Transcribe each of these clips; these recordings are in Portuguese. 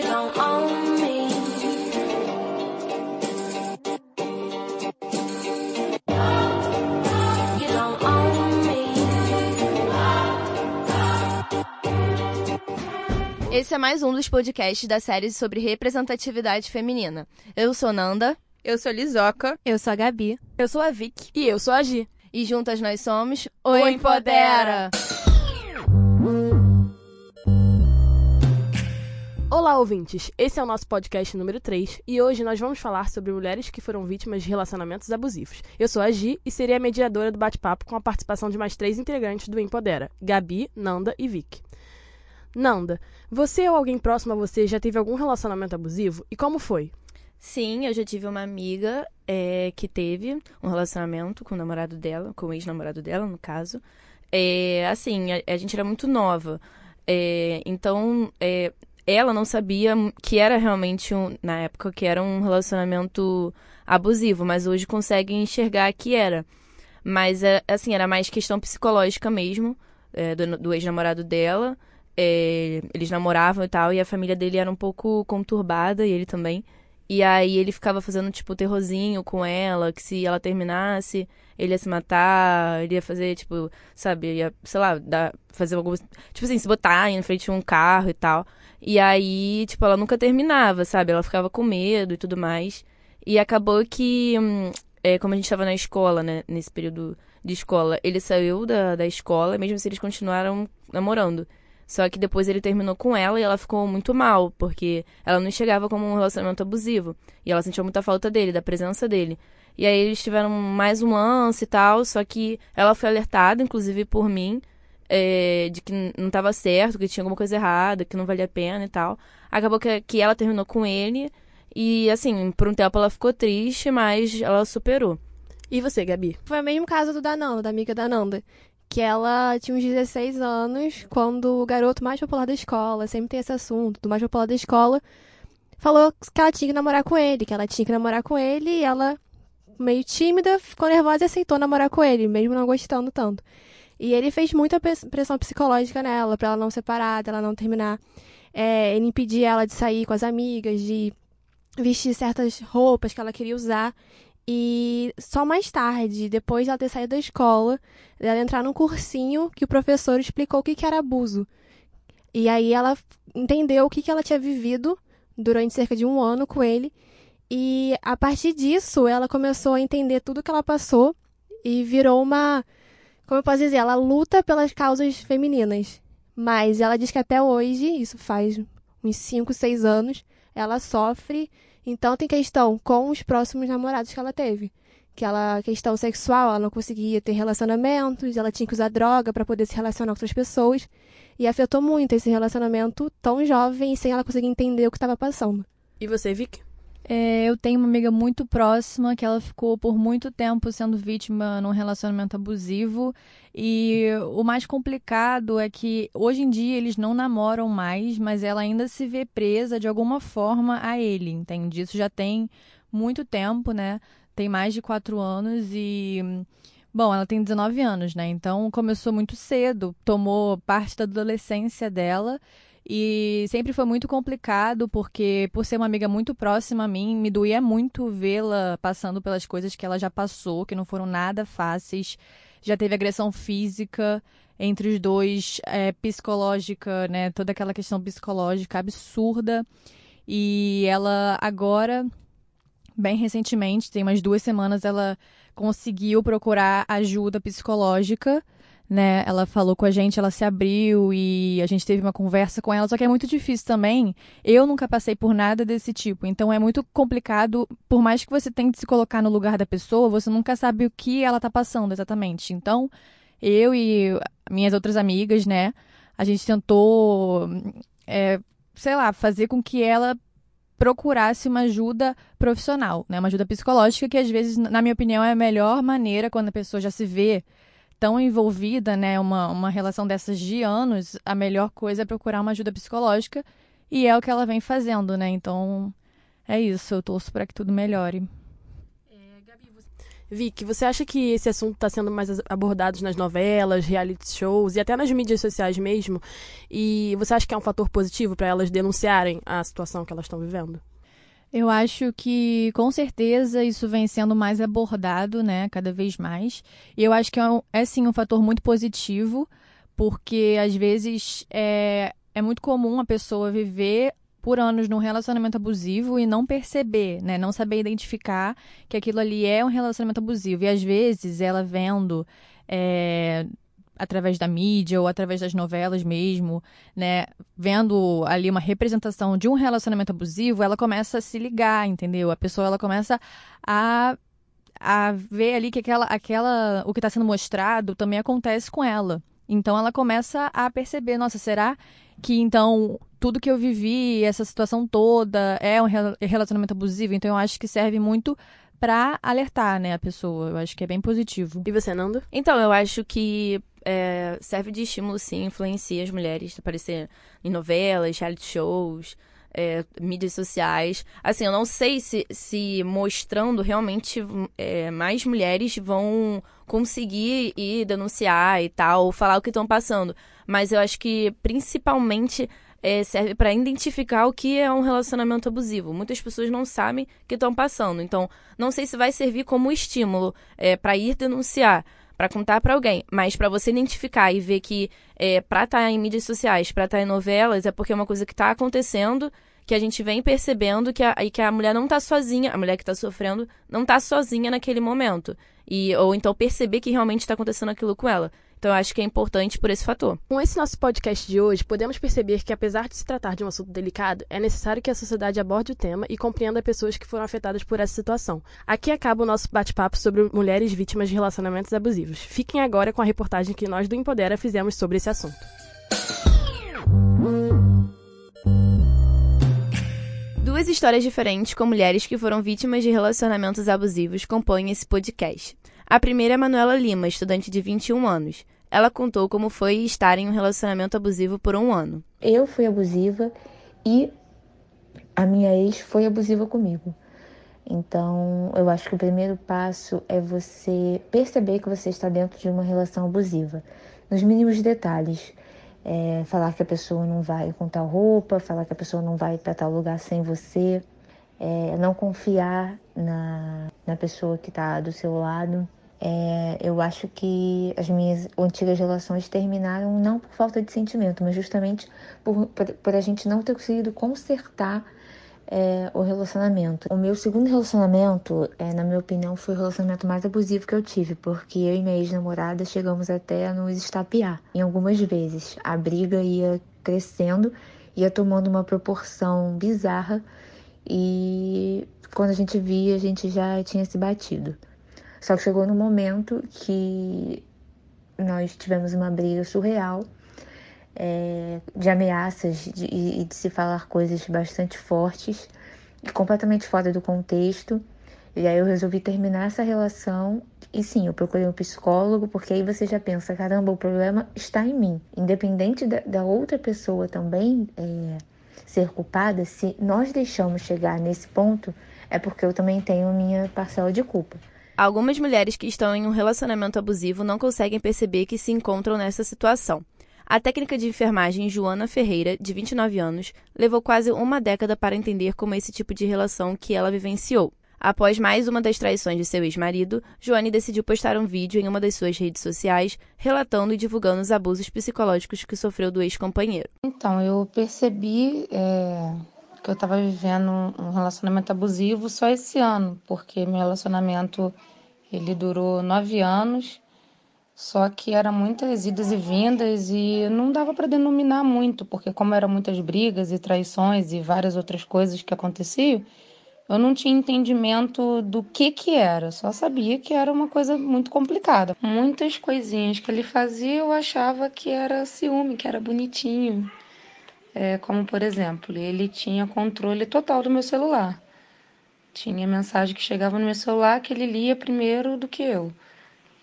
You don't own me. You don't own me. Esse é mais um dos podcasts da série sobre representatividade feminina. Eu sou Nanda Eu sou Lizoca. Eu sou a Gabi. Eu sou a Vic. E eu sou a Gi. e juntas nós somos O Empodera. Olá, ouvintes! Esse é o nosso podcast número 3 e hoje nós vamos falar sobre mulheres que foram vítimas de relacionamentos abusivos. Eu sou a Gi e serei a mediadora do bate-papo com a participação de mais três integrantes do Empodera: Gabi, Nanda e Vic. Nanda, você ou alguém próximo a você já teve algum relacionamento abusivo e como foi? Sim, eu já tive uma amiga é, que teve um relacionamento com o namorado dela, com o ex-namorado dela, no caso. É, assim, a, a gente era muito nova. É, então, é, ela não sabia que era realmente, um, na época, que era um relacionamento abusivo, mas hoje consegue enxergar que era. Mas, é, assim, era mais questão psicológica mesmo, é, do, do ex-namorado dela. É, eles namoravam e tal, e a família dele era um pouco conturbada, e ele também. E aí ele ficava fazendo, tipo, terrorzinho com ela, que se ela terminasse, ele ia se matar, ele ia fazer, tipo, sabe, ia, sei lá, dar, fazer alguma. Tipo assim, se botar em frente de um carro e tal. E aí, tipo, ela nunca terminava, sabe? Ela ficava com medo e tudo mais. E acabou que, hum, é, como a gente tava na escola, né, nesse período de escola, ele saiu da, da escola, mesmo se eles continuaram namorando. Só que depois ele terminou com ela e ela ficou muito mal, porque ela não enxergava como um relacionamento abusivo. E ela sentiu muita falta dele, da presença dele. E aí eles tiveram mais um lance e tal, só que ela foi alertada, inclusive por mim, é, de que não estava certo, que tinha alguma coisa errada, que não valia a pena e tal. Acabou que, que ela terminou com ele e, assim, por um tempo ela ficou triste, mas ela superou. E você, Gabi? Foi o mesmo caso do da Nanda, da amiga da Nanda. Que ela tinha uns 16 anos quando o garoto mais popular da escola, sempre tem esse assunto, do mais popular da escola, falou que ela tinha que namorar com ele, que ela tinha que namorar com ele, e ela, meio tímida, ficou nervosa e aceitou namorar com ele, mesmo não gostando tanto. E ele fez muita pres- pressão psicológica nela, pra ela não separar, dela não terminar. É, ele impedia ela de sair com as amigas, de vestir certas roupas que ela queria usar. E só mais tarde, depois de ela ter saído da escola, dela entrar num cursinho que o professor explicou o que, que era abuso. E aí ela entendeu o que, que ela tinha vivido durante cerca de um ano com ele. E a partir disso, ela começou a entender tudo que ela passou e virou uma. Como eu posso dizer? Ela luta pelas causas femininas. Mas ela diz que até hoje, isso faz uns 5, 6 anos, ela sofre. Então tem questão com os próximos namorados que ela teve. Que ela, questão sexual, ela não conseguia ter relacionamentos, ela tinha que usar droga para poder se relacionar com outras pessoas. E afetou muito esse relacionamento tão jovem sem ela conseguir entender o que estava passando. E você, Vic? É, eu tenho uma amiga muito próxima que ela ficou por muito tempo sendo vítima num relacionamento abusivo. E o mais complicado é que hoje em dia eles não namoram mais, mas ela ainda se vê presa de alguma forma a ele, entende? Isso já tem muito tempo, né? Tem mais de quatro anos e. Bom, ela tem 19 anos, né? Então começou muito cedo, tomou parte da adolescência dela. E sempre foi muito complicado, porque por ser uma amiga muito próxima a mim, me doía muito vê-la passando pelas coisas que ela já passou, que não foram nada fáceis. Já teve agressão física entre os dois, é, psicológica, né? Toda aquela questão psicológica absurda. E ela agora, bem recentemente, tem umas duas semanas, ela conseguiu procurar ajuda psicológica né? Ela falou com a gente, ela se abriu e a gente teve uma conversa com ela, só que é muito difícil também. Eu nunca passei por nada desse tipo, então é muito complicado, por mais que você tente se colocar no lugar da pessoa, você nunca sabe o que ela tá passando exatamente. Então, eu e minhas outras amigas, né, a gente tentou, é, sei lá, fazer com que ela procurasse uma ajuda profissional, né, uma ajuda psicológica, que às vezes, na minha opinião, é a melhor maneira quando a pessoa já se vê tão envolvida, né, uma, uma relação dessas de anos, a melhor coisa é procurar uma ajuda psicológica e é o que ela vem fazendo, né? Então, é isso, eu torço para que tudo melhore. Vicky, você acha que esse assunto está sendo mais abordado nas novelas, reality shows e até nas mídias sociais mesmo? E você acha que é um fator positivo para elas denunciarem a situação que elas estão vivendo? Eu acho que, com certeza, isso vem sendo mais abordado, né, cada vez mais. E eu acho que é, um, é sim um fator muito positivo, porque às vezes é, é muito comum a pessoa viver por anos num relacionamento abusivo e não perceber, né? Não saber identificar que aquilo ali é um relacionamento abusivo. E às vezes ela vendo é, através da mídia ou através das novelas mesmo, né? Vendo ali uma representação de um relacionamento abusivo, ela começa a se ligar, entendeu? A pessoa ela começa a a ver ali que aquela, aquela o que está sendo mostrado também acontece com ela. Então ela começa a perceber, nossa, será que então tudo que eu vivi, essa situação toda, é um relacionamento abusivo, então eu acho que serve muito para alertar, né, a pessoa. Eu acho que é bem positivo. E você, Nando? Então, eu acho que é, serve de estímulo, sim, influencia as mulheres a aparecer em novelas, reality shows, é, mídias sociais. Assim, eu não sei se, se mostrando realmente é, mais mulheres vão conseguir ir denunciar e tal, falar o que estão passando. Mas eu acho que principalmente é, serve para identificar o que é um relacionamento abusivo. Muitas pessoas não sabem que estão passando. Então, não sei se vai servir como estímulo é, para ir denunciar, para contar para alguém, mas para você identificar e ver que é, para estar tá em mídias sociais, para estar tá em novelas, é porque é uma coisa que está acontecendo que a gente vem percebendo que a, que a mulher não está sozinha, a mulher que está sofrendo não está sozinha naquele momento. E, ou então perceber que realmente está acontecendo aquilo com ela. Então, eu acho que é importante por esse fator. Com esse nosso podcast de hoje, podemos perceber que, apesar de se tratar de um assunto delicado, é necessário que a sociedade aborde o tema e compreenda pessoas que foram afetadas por essa situação. Aqui acaba o nosso bate-papo sobre mulheres vítimas de relacionamentos abusivos. Fiquem agora com a reportagem que nós do Empodera fizemos sobre esse assunto. Duas histórias diferentes com mulheres que foram vítimas de relacionamentos abusivos compõem esse podcast. A primeira é Manuela Lima, estudante de 21 anos. Ela contou como foi estar em um relacionamento abusivo por um ano. Eu fui abusiva e a minha ex foi abusiva comigo. Então, eu acho que o primeiro passo é você perceber que você está dentro de uma relação abusiva, nos mínimos detalhes. É, falar que a pessoa não vai com tal roupa, falar que a pessoa não vai para tal lugar sem você, é, não confiar na, na pessoa que está do seu lado. É, eu acho que as minhas antigas relações terminaram não por falta de sentimento, mas justamente por, por, por a gente não ter conseguido consertar é, o relacionamento. O meu segundo relacionamento, é, na minha opinião, foi o relacionamento mais abusivo que eu tive, porque eu e minha ex-namorada chegamos até a nos estapear em algumas vezes. A briga ia crescendo, ia tomando uma proporção bizarra e quando a gente via, a gente já tinha se batido. Só que chegou no momento que nós tivemos uma briga surreal é, de ameaças e de, de, se falar coisas bastante fortes e completamente fora do contexto. E aí eu resolvi terminar essa relação e sim, eu procurei um psicólogo, porque aí você já pensa, caramba, o problema está em mim. Independente da, da outra pessoa também é, ser culpada, se nós deixamos chegar nesse ponto, é porque eu também tenho minha parcela de culpa. Algumas mulheres que estão em um relacionamento abusivo não conseguem perceber que se encontram nessa situação. A técnica de enfermagem Joana Ferreira, de 29 anos, levou quase uma década para entender como esse tipo de relação que ela vivenciou. Após mais uma das traições de seu ex-marido, Joane decidiu postar um vídeo em uma das suas redes sociais relatando e divulgando os abusos psicológicos que sofreu do ex-companheiro. Então, eu percebi é, que eu estava vivendo um relacionamento abusivo só esse ano, porque meu relacionamento ele durou nove anos, só que era muitas idas e vindas e não dava para denominar muito, porque como eram muitas brigas e traições e várias outras coisas que aconteciam, eu não tinha entendimento do que que era, só sabia que era uma coisa muito complicada. Muitas coisinhas que ele fazia eu achava que era ciúme, que era bonitinho. É, como por exemplo, ele tinha controle total do meu celular. Tinha mensagem que chegava no meu celular que ele lia primeiro do que eu.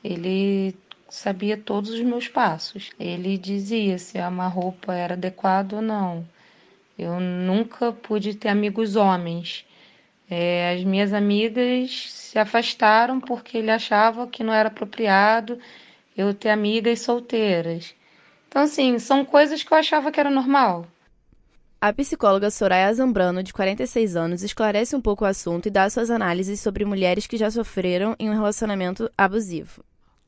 Ele sabia todos os meus passos. Ele dizia se uma roupa era adequada ou não. Eu nunca pude ter amigos homens. É, as minhas amigas se afastaram porque ele achava que não era apropriado eu ter amigas solteiras. Então, assim, são coisas que eu achava que era normal. A psicóloga Soraya Zambrano, de 46 anos, esclarece um pouco o assunto e dá suas análises sobre mulheres que já sofreram em um relacionamento abusivo.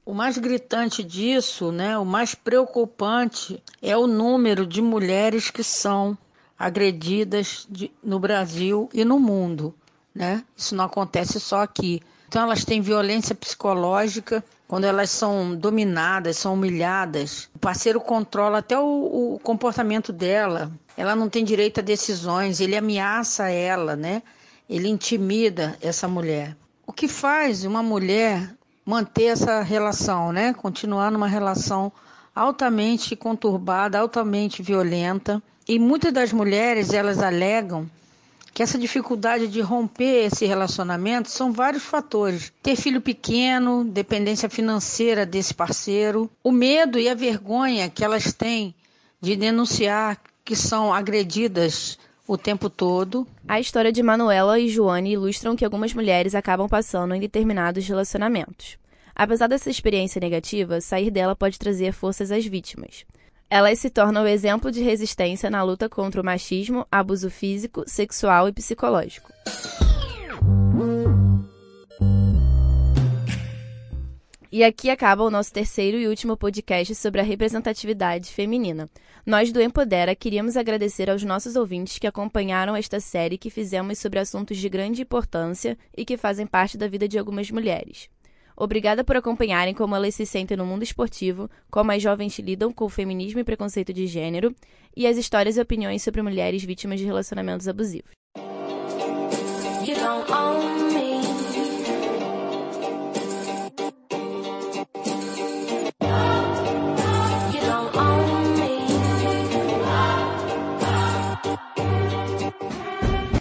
O mais gritante disso, né, o mais preocupante, é o número de mulheres que são agredidas de, no Brasil e no mundo. Né? Isso não acontece só aqui. Então, elas têm violência psicológica quando elas são dominadas, são humilhadas. O parceiro controla até o, o comportamento dela. Ela não tem direito a decisões, ele ameaça ela, né? Ele intimida essa mulher. O que faz uma mulher manter essa relação, né? Continuar numa relação altamente conturbada, altamente violenta. E muitas das mulheres, elas alegam que essa dificuldade de romper esse relacionamento são vários fatores. Ter filho pequeno, dependência financeira desse parceiro, o medo e a vergonha que elas têm de denunciar que são agredidas o tempo todo. A história de Manuela e Joane ilustram que algumas mulheres acabam passando em determinados relacionamentos. Apesar dessa experiência negativa, sair dela pode trazer forças às vítimas. Elas se tornam o exemplo de resistência na luta contra o machismo, abuso físico, sexual e psicológico. E aqui acaba o nosso terceiro e último podcast sobre a representatividade feminina. Nós do Empodera queríamos agradecer aos nossos ouvintes que acompanharam esta série que fizemos sobre assuntos de grande importância e que fazem parte da vida de algumas mulheres. Obrigada por acompanharem como elas se sentem no mundo esportivo, como as jovens lidam com o feminismo e preconceito de gênero, e as histórias e opiniões sobre mulheres vítimas de relacionamentos abusivos.